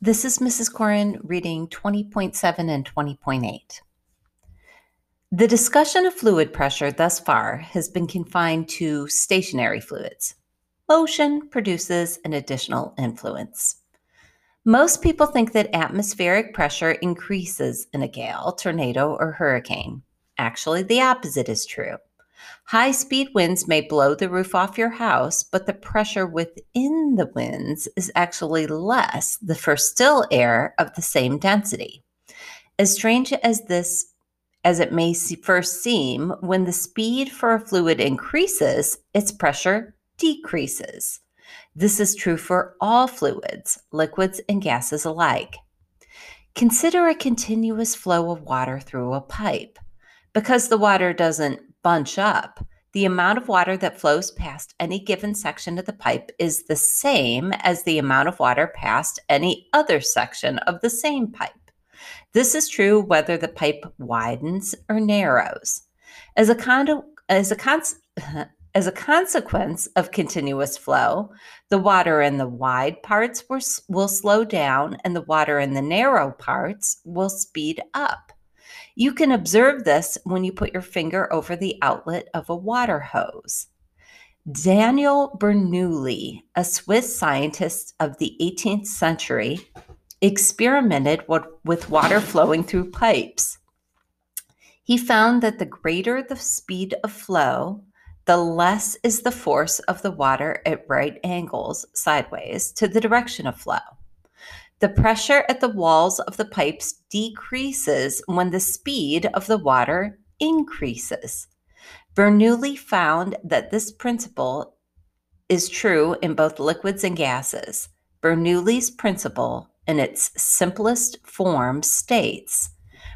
This is Mrs. Corin reading 20.7 and 20.8. The discussion of fluid pressure thus far has been confined to stationary fluids. Motion produces an additional influence. Most people think that atmospheric pressure increases in a gale, tornado, or hurricane. Actually, the opposite is true. High speed winds may blow the roof off your house, but the pressure within the winds is actually less for still air of the same density. As strange as this as it may first seem, when the speed for a fluid increases, its pressure decreases. This is true for all fluids, liquids and gases alike. Consider a continuous flow of water through a pipe. Because the water doesn't bunch up, the amount of water that flows past any given section of the pipe is the same as the amount of water past any other section of the same pipe. This is true whether the pipe widens or narrows. As a, condo, as a, cons- as a consequence of continuous flow, the water in the wide parts will, will slow down and the water in the narrow parts will speed up. You can observe this when you put your finger over the outlet of a water hose. Daniel Bernoulli, a Swiss scientist of the 18th century, experimented with water flowing through pipes. He found that the greater the speed of flow, the less is the force of the water at right angles sideways to the direction of flow. The pressure at the walls of the pipes decreases when the speed of the water increases. Bernoulli found that this principle is true in both liquids and gases. Bernoulli's principle, in its simplest form, states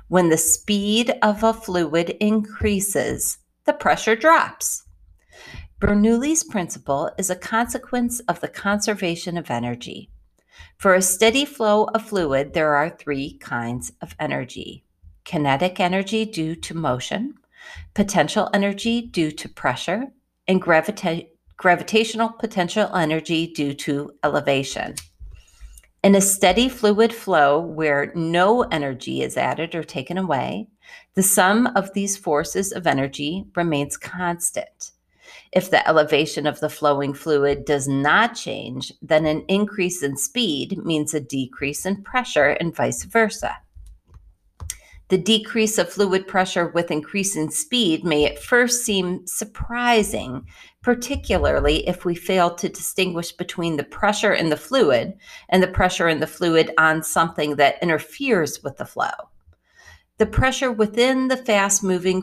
when the speed of a fluid increases, the pressure drops. Bernoulli's principle is a consequence of the conservation of energy. For a steady flow of fluid, there are three kinds of energy kinetic energy due to motion, potential energy due to pressure, and gravita- gravitational potential energy due to elevation. In a steady fluid flow where no energy is added or taken away, the sum of these forces of energy remains constant. If the elevation of the flowing fluid does not change, then an increase in speed means a decrease in pressure and vice versa. The decrease of fluid pressure with increasing speed may at first seem surprising, particularly if we fail to distinguish between the pressure in the fluid and the pressure in the fluid on something that interferes with the flow. The pressure within the fast moving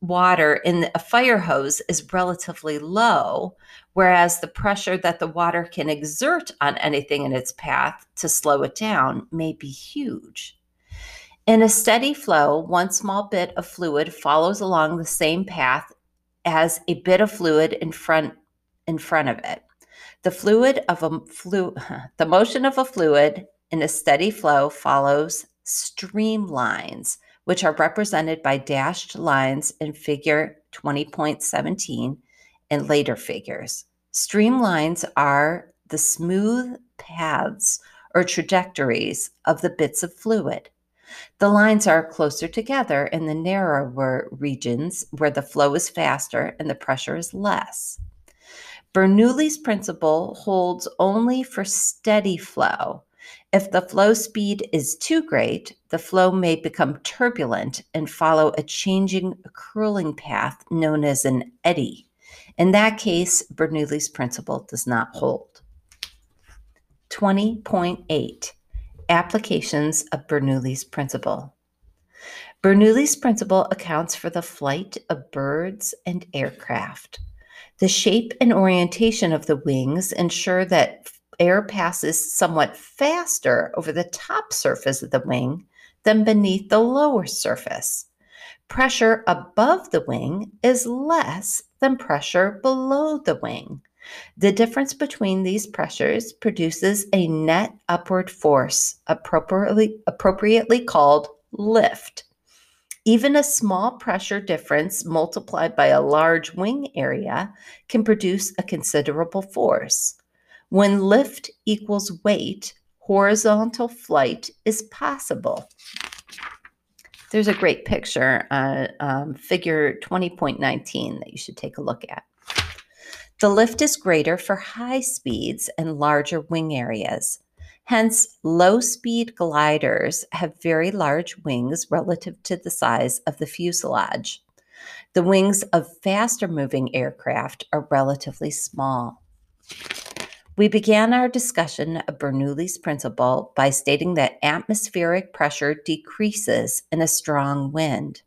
water in a fire hose is relatively low, whereas the pressure that the water can exert on anything in its path to slow it down may be huge. In a steady flow, one small bit of fluid follows along the same path as a bit of fluid in front in front of it. The fluid of a flu the motion of a fluid in a steady flow follows streamlines which are represented by dashed lines in figure 20.17 and later figures. Streamlines are the smooth paths or trajectories of the bits of fluid. The lines are closer together in the narrower regions where the flow is faster and the pressure is less. Bernoulli's principle holds only for steady flow, if the flow speed is too great, the flow may become turbulent and follow a changing, curling path known as an eddy. In that case, Bernoulli's principle does not hold. 20.8 Applications of Bernoulli's principle. Bernoulli's principle accounts for the flight of birds and aircraft. The shape and orientation of the wings ensure that air passes somewhat faster over the top surface of the wing than beneath the lower surface. Pressure above the wing is less than pressure below the wing. The difference between these pressures produces a net upward force, appropriately, appropriately called lift. Even a small pressure difference multiplied by a large wing area can produce a considerable force. When lift equals weight, horizontal flight is possible. There's a great picture, uh, um, figure 20.19, that you should take a look at. The lift is greater for high speeds and larger wing areas. Hence, low speed gliders have very large wings relative to the size of the fuselage. The wings of faster moving aircraft are relatively small. We began our discussion of Bernoulli's principle by stating that atmospheric pressure decreases in a strong wind.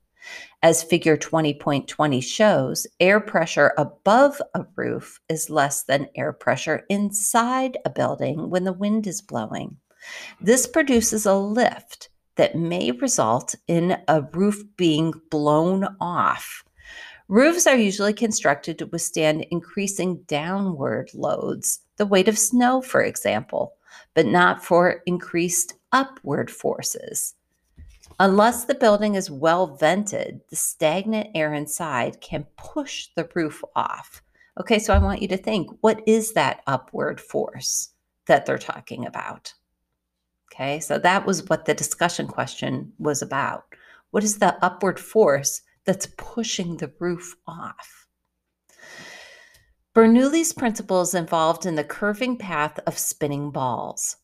As figure 20.20 shows, air pressure above a roof is less than air pressure inside a building when the wind is blowing. This produces a lift that may result in a roof being blown off. Roofs are usually constructed to withstand increasing downward loads, the weight of snow, for example, but not for increased upward forces. Unless the building is well vented, the stagnant air inside can push the roof off. Okay, so I want you to think what is that upward force that they're talking about? Okay, so that was what the discussion question was about. What is the upward force that's pushing the roof off? Bernoulli's principle is involved in the curving path of spinning balls.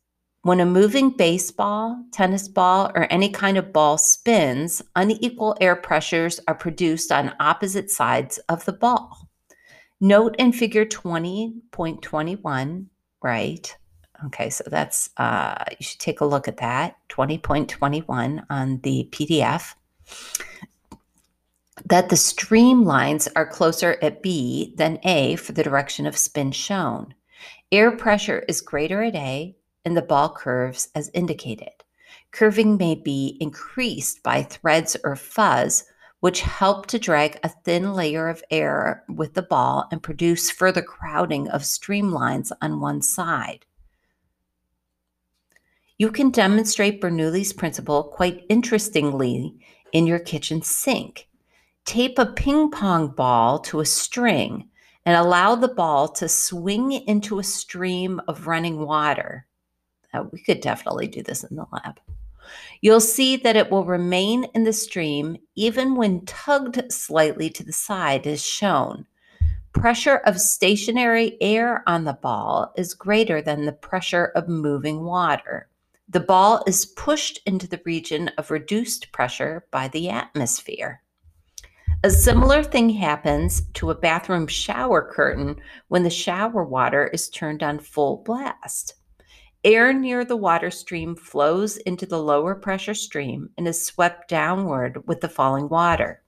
When a moving baseball, tennis ball, or any kind of ball spins, unequal air pressures are produced on opposite sides of the ball. Note in figure 20.21, right? Okay, so that's, uh, you should take a look at that, 20.21 on the PDF, that the streamlines are closer at B than A for the direction of spin shown. Air pressure is greater at A and the ball curves as indicated. Curving may be increased by threads or fuzz, which help to drag a thin layer of air with the ball and produce further crowding of streamlines on one side. You can demonstrate Bernoulli's principle quite interestingly in your kitchen sink. Tape a ping pong ball to a string and allow the ball to swing into a stream of running water. We could definitely do this in the lab. You'll see that it will remain in the stream even when tugged slightly to the side as shown. Pressure of stationary air on the ball is greater than the pressure of moving water. The ball is pushed into the region of reduced pressure by the atmosphere. A similar thing happens to a bathroom shower curtain when the shower water is turned on full blast. Air near the water stream flows into the lower pressure stream and is swept downward with the falling water.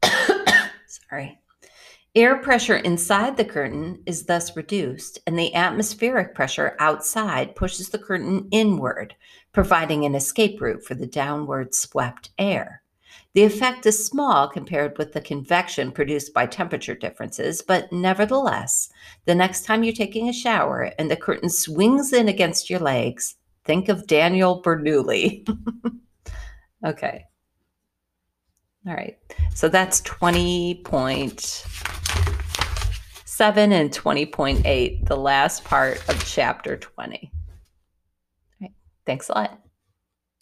Sorry. Air pressure inside the curtain is thus reduced, and the atmospheric pressure outside pushes the curtain inward, providing an escape route for the downward swept air. The effect is small compared with the convection produced by temperature differences, but nevertheless, the next time you're taking a shower and the curtain swings in against your legs, think of Daniel Bernoulli. okay. All right. So that's 20.7 and 20.8, the last part of chapter 20. All right. Thanks a lot.